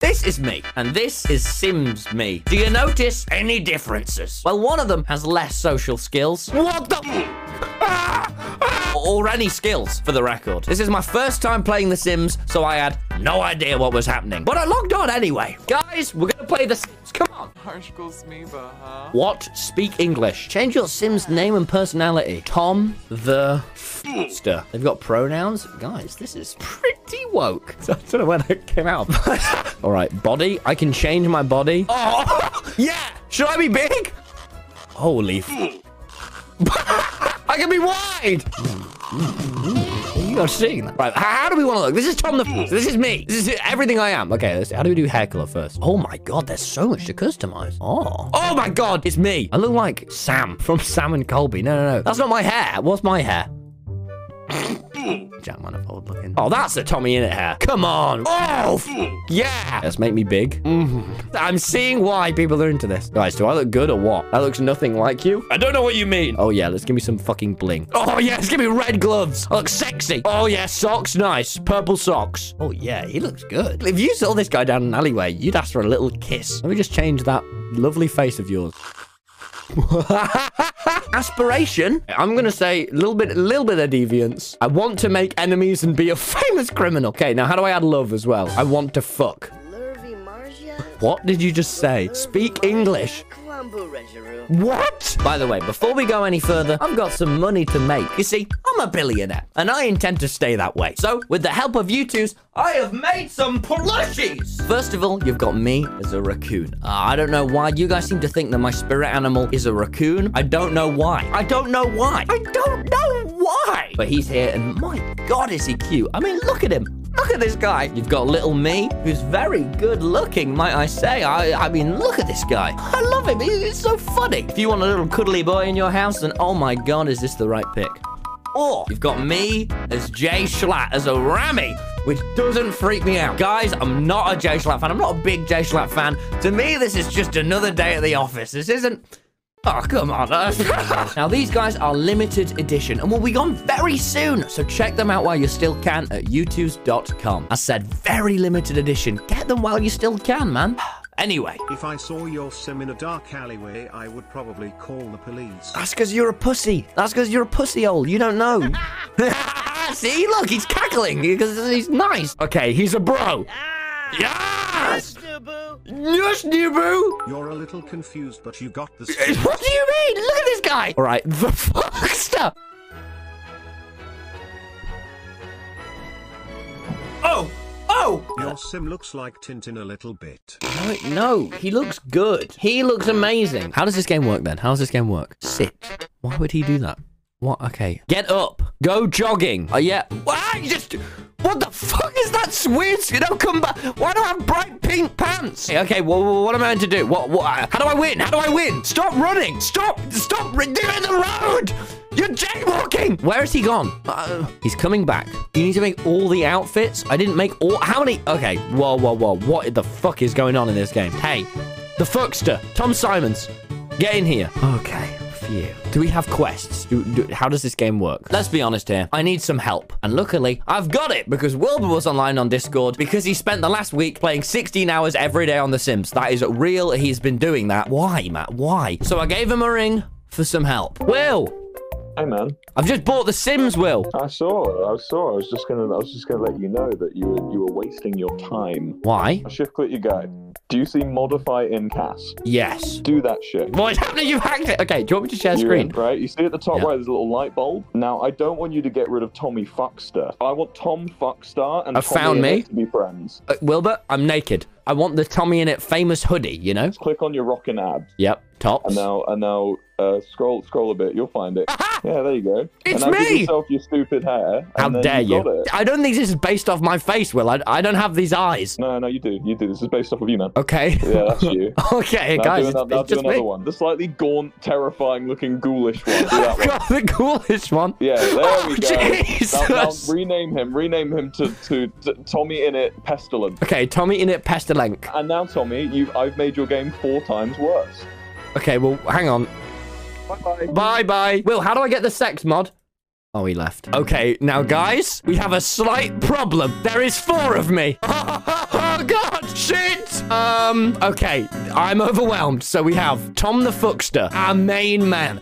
This is me, and this is Sims me. Do you notice any differences? Well, one of them has less social skills. What the? Ah! Ah! or any skills, for the record. This is my first time playing The Sims, so I had no idea what was happening. But I logged on anyway. Guys, we're gonna play The Sims. Come on. huh? What? Speak English. Change your Sims name and personality. Tom the Fster. They've got pronouns. Guys, this is pretty woke. I don't know where that came out. All right, body. I can change my body. Oh, yeah. Should I be big? Holy f I can be wide. Mm, mm, mm. Are seeing that. Right, how, how do we want to look? This is Tom the F This is me. This is everything I am. Okay, let's, see. how do we do hair color first? Oh my god, there's so much to customize. Oh. Oh my god, it's me. I look like Sam from Sam and Colby. No, no, no. That's not my hair. What's my hair? Jack Manifold looking. Oh, that's the Tommy Innit hair. Come on. Oh, yeah. Let's make me big. Mhm. I'm seeing why people are into this. Guys, do I look good or what? That looks nothing like you. I don't know what you mean. Oh, yeah. Let's give me some fucking bling. Oh, yeah. Let's Give me red gloves. I look sexy. Oh, yeah. Socks. Nice. Purple socks. Oh, yeah. He looks good. If you saw this guy down an alleyway, you'd ask for a little kiss. Let me just change that lovely face of yours. Aspiration? I'm gonna say a little bit, a little bit of deviance. I want to make enemies and be a famous criminal. Okay, now how do I add love as well? I want to fuck. Lurvy Marja, What did you just say? Speak English. What? By the way, before we go any further, I've got some money to make. You see, I'm a billionaire, and I intend to stay that way. So, with the help of you twos, I have made some plushies. First of all, you've got me as a raccoon. Uh, I don't know why you guys seem to think that my spirit animal is a raccoon. I don't know why. I don't know why. I don't know why. But he's here, and my God, is he cute. I mean, look at him. Look at this guy. You've got little me, who's very good looking, might I say. I, I mean, look at this guy. I love him. He- He's so funny. If you want a little cuddly boy in your house, then oh my god, is this the right pick? Or you've got me as JSchlatt as a Rami, which doesn't freak me out. Guys, I'm not a JSchlatt fan. I'm not a big JSchlatt fan. To me, this is just another day at the office. This isn't. Oh, come on. now, these guys are limited edition and will be gone very soon. So check them out while you still can at youtooz.com. I said very limited edition. Get them while you still can, man. Anyway, If I saw your sim in a dark alleyway, I would probably call the police. that's because you're a pussy. That's because you're a pussy hole. You don't know. See, look, he's cackling because he's nice. Okay, he's a bro. Yes! Yes, new! You're a little confused, but you got the What do you mean? Look at this guy! Alright, the fuckster! Oh! Oh! Your sim looks like Tintin a little bit. No, no, he looks good. He looks amazing. How does this game work then? How does this game work? Sit. Why would he do that? What? Okay. Get up. Go jogging. Oh, yeah. Why? You just. What the fuck is that weird? You know, come back. Why do I have bright pink pants? Okay, okay well, what am I meant to do? What, what? How do I win? How do I win? Stop running. Stop. Stop doing the road. You're jaywalking. Where has he gone? Uh, he's coming back. You need to make all the outfits. I didn't make all. How many? Okay. Whoa, whoa, whoa. What the fuck is going on in this game? Hey, the fuckster, Tom Simons, get in here. Okay. Phew. Do we have quests? Do, do, how does this game work? Let's be honest here. I need some help. And luckily, I've got it because Wilbur was online on Discord because he spent the last week playing 16 hours every day on The Sims. That is real. He's been doing that. Why, Matt? Why? So I gave him a ring for some help. Will, Hey man, I've just bought The Sims, Will. I saw, I saw. I was just gonna, I was just gonna let you know that you were, you were wasting your time. Why? I shift click your guide. Do you see modify in CAS? Yes. Do that shit. What is happening? You've hacked it. Okay, do you want me to share You're screen? in, right? You see at the top Yeah. right, there's a little light bulb. Now, I don't want you to get rid of Tommy Fuckster. I want Tom Fuckstar and I Tommy found me. to be friends. Uh, Wilbur, I'm naked. I want the Tommy Innit famous hoodie, you know? Just Click on your rockin' abs. Yep, tops. And now, and now, uh, scroll, scroll a bit. You'll find it. Yeah, there you go. It's and now Give me! yourself your stupid hair. How dare you? I don't think this is based off my face, Will. I, I don't have these eyes. No, no, you do. You do. This is based off of you, man. Okay. Yeah, that's you. okay, Now guys, do, it's, another, now it's do just another me. one. The slightly gaunt, terrifying-looking ghoulish one. Do that one. God, the ghoulish one. Yeah, there Oh, we go. Now, now rename him. Rename him to, to, to Tommy Innit Pestilent. Okay, Tommy Innit, Pestilence. And now, Tommy, you've I've made your game four times worse. Okay, well, hang on. Bye bye. Bye bye. Will, how do I get the sex mod? Oh, he left. Okay, now, guys, we have a slight problem. There is four of me. Oh, God. Shit. Um, okay. I'm overwhelmed. So we have Tom the Fuckster, our main man.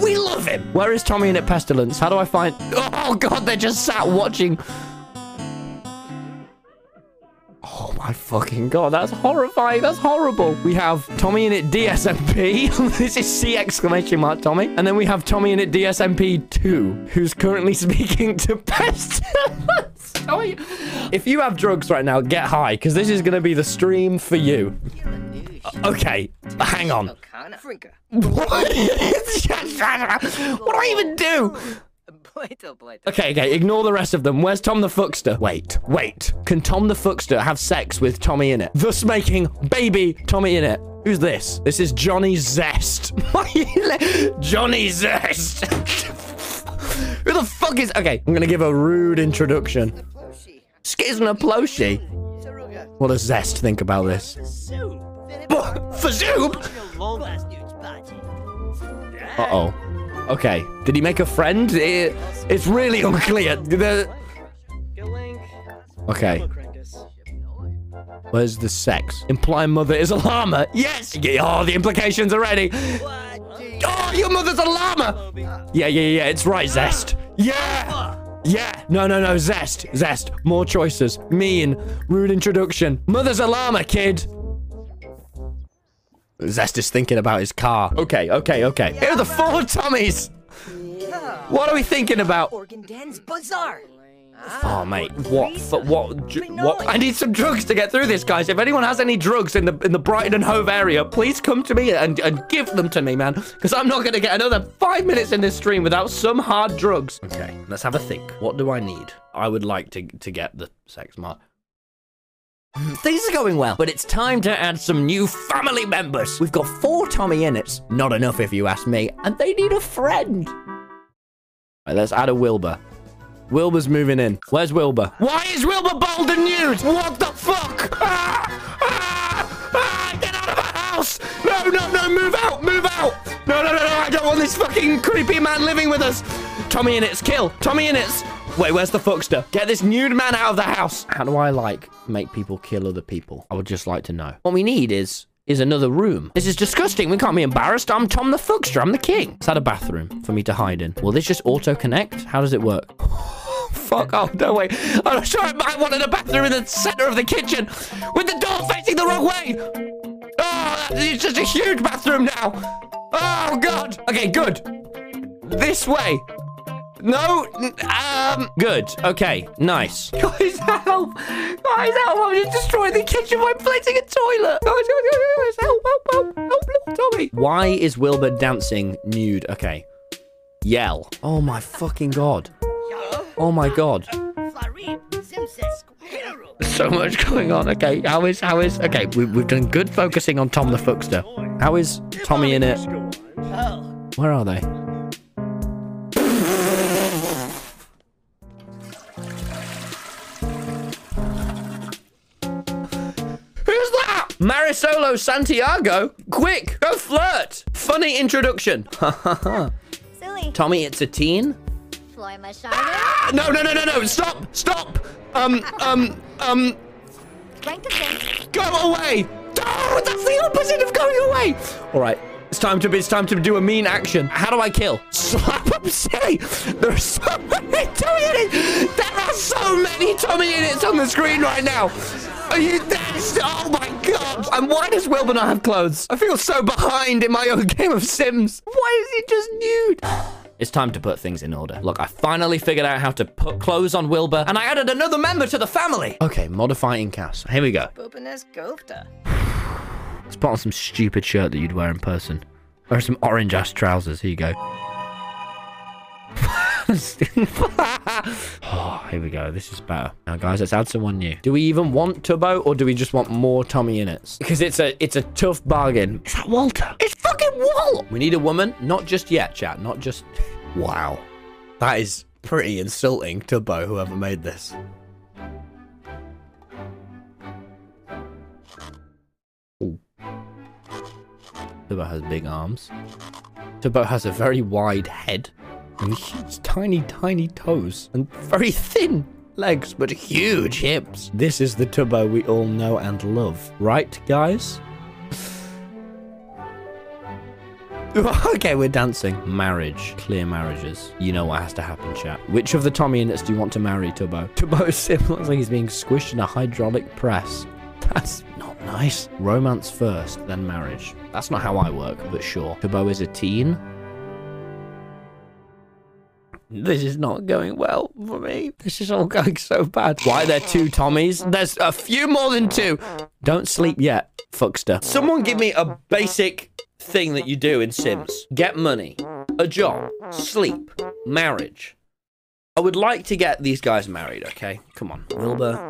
We love him. Where is Tommy Innit Pestilence? How do I find... Oh, God, they're just sat watching... Oh my fucking god, that's horrifying. That's horrible. We have Tommy Innit DSMP. this is C exclamation mark Tommy. And then we have Tommy Innit DSMP 2, who's currently speaking to. Tommy, if you have drugs right now, get high, because this is going to be the stream for you. Okay, hang on. What do I even do? Plato, Plato. Okay, okay, ignore the rest of them. Where's Tom the Fuckster? Wait, wait. Can Tom the Fuckster have sex with Tommy Innit? Thus making baby Tommy Innit. Who's this? This is Johnny Zest. Johnny Zest. Who the fuck is... Okay, I'm gonna give a rude introduction. Ploshi. Skizna Ploshi. What does Zest think about this? Soup. For soup? Last dude's party. Uh-oh. Okay. Did he make a friend? It- it's really unclear. The- Okay. Where's the sex? Imply mother is a llama. Yes. Oh, the implications already. Oh, your mother's a llama. Yeah, yeah, yeah. It's right, Zest. Yeah. Yeah. No, no, no. Zest. Zest. More choices. Mean. Rude introduction. Mother's a llama, kid. Zest is thinking about his car. Okay, okay, okay. Here are the four Tommies. What are we thinking about? Organ Den's Bazaar. Oh, mate, what? For, what? What? I need some drugs to get through this, guys. If anyone has any drugs in the in the Brighton and Hove area, please come to me and, and give them to me, man. Because I'm not going to get another five minutes in this stream without some hard drugs. Okay, let's have a think. What do I need? I would like to to get the sex mark. Things are going well, but it's time to add some new family members. We've got four Tommy Innits. Not enough, if you ask me. And they need a friend. Right, let's add a Wilbur. Wilbur's moving in. Where's Wilbur? Why is Wilbur bald and nude? What the fuck? Ah! Ah! Ah! Get out of the house! No, no, no, move out! Move out! No, no, no, no, I don't want this fucking creepy man living with us! Tommy Innits, kill! Tommy Innits! Wait, where's the fuckster? Get this nude man out of the house! How do I, like, make people kill other people? I would just like to know. What we need is is another room. This is disgusting. We can't be embarrassed. I'm Tom the Fuckster. I'm the king. Is that a bathroom for me to hide in? Will this just auto-connect? How does it work? Fuck off. No way. I'm sure I wanted a bathroom in the center of the kitchen with the door facing the wrong way. Oh, it's just a huge bathroom now. Oh, God. Okay, good. This way. No, um, good. Okay, nice. Guys, help! Guys, help! I'm just destroying the kitchen by placing a toilet. Guys, guys, guys, guys, help, help, help, help, little Tommy. Why is Wilbur dancing nude? Okay. Yell. Oh my fucking god. Oh my god. Flarin. Simses. Squirrel. So much going on. Okay, how is, how is, okay, we, we've done good focusing on Tom the Fuckster. How is Tommy Innit? Where are they? Marisolo Santiago? Quick, go flirt. Funny introduction. Silly. Tommy, it's a teen? Ah, no, no, no, no, no. Stop, stop. Um, um, um, Rank of this. go away. Oh, that's the opposite of going away. All right. It's time to it's time to do a mean action. How do I kill? Slap him silly. There are so many Tommy Innits. There are so many Tommy Innits on the screen right now. Are you that's oh my god. And why does Wilbur not have clothes? I feel so behind in my own game of Sims. Why is he just nude? It's time to put things in order. Look, I finally figured out how to put clothes on Wilbur, and I added another member to the family. Okay, modify in CAS. Here we go. Poopiness Gofta. Let's put on some stupid shirt that you'd wear in person. Or some orange ass trousers. Here you go. oh, here we go. This is better. Now, guys, let's add someone new. Do we even want Tubbo, or do we just want more Tommy Innits? Because it's a it's a tough bargain. Is that Walter? It's fucking Walt. We need a woman. Not just yet, chat. Not just. Wow, that is pretty insulting, Tubbo. Whoever made this. Tubbo has big arms. Tubbo has a very wide head. And huge, tiny, tiny toes. And very thin legs, but huge hips. This is the Tubbo we all know and love. Right, guys? okay, we're dancing. Marriage. Clear marriages. You know what has to happen, chat. Which of the Tommy Innits do you want to marry, Tubbo? Tubbo Sim looks like he's being squished in a hydraulic press. That's not nice. Romance first, then marriage. That's not how I work, but sure. Tubbo is a teen. This is not going well for me. This is all going so bad. Why are there two Tommies? There's a few more than two. Don't sleep yet, fuckster. Someone give me a basic thing that you do in Sims. Get money, a job, sleep, marriage. I would like to get these guys married, okay? Come on. Wilbur.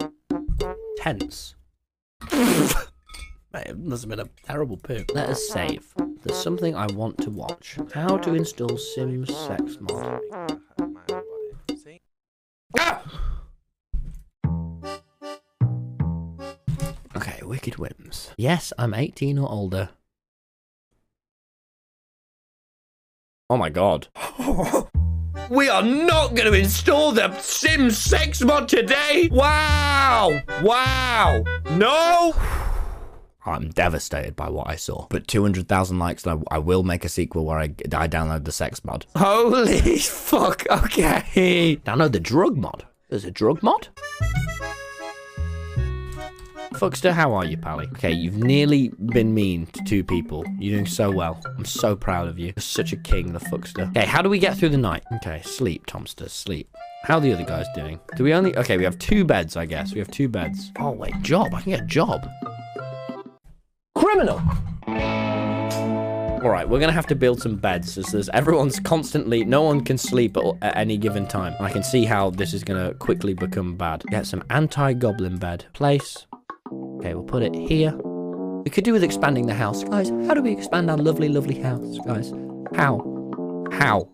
Tense. Mate, it must have been a terrible poo. Let us save. There's something I want to watch. How to install Sims sex mod. Ah! Okay, Wicked Whims. Yes, I'm 18 or older. Oh my god. we are not going to install the Sims sex mod today! Wow! Wow! No! I'm devastated by what I saw. But 200,000 likes, and I, I will make a sequel where I, I download the sex mod. Holy fuck, okay. Download the drug mod. There's a drug mod? Fuckster, how are you, Pally? Okay, you've nearly been mean to two people. You're doing so well. I'm so proud of you. You're such a king, the Fuckster. Okay, how do we get through the night? Okay, sleep, Tomster, sleep. How are the other guys doing? Do we only... Okay, we have two beds, I guess. We have two beds. Oh, wait, job. I can get a job. Criminal! All right, we're gonna have to build some beds as there's everyone's constantly no one can sleep at, at any given time. I can see how this is gonna quickly become bad. Get some anti-goblin bed. Place. Okay, we'll put it here. We could do with expanding the house. Guys, how do we expand our lovely, lovely house, guys? How? How?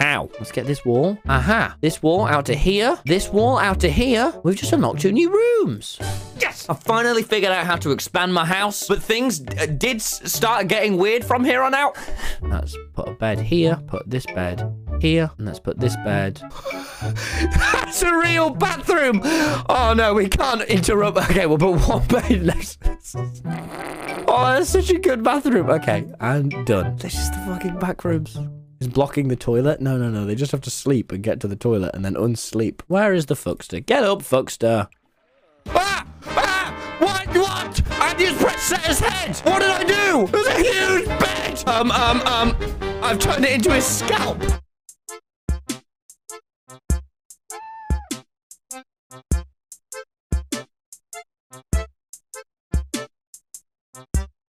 How? Let's get this wall. Aha. This wall out to here. This wall out to here. We've just unlocked two new rooms. Yes! I finally figured out how to expand my house, but things uh, did start getting weird from here on out. Let's put a bed here, put this bed here, and let's put this bed. That's a real bathroom! Oh no, we can't interrupt. Okay, we'll put one bed next. Oh, that's such a good bathroom. Okay, and done. This is the fucking back rooms. Is blocking the toilet? No, no, no. They just have to sleep and get to the toilet and then unsleep. Where is the fuckster? Get up, fuckster. Ah! Ah! What? What? I just pressed Setter's head. What did I do? It was a huge bed. Um, um, um. I've turned it into his scalp.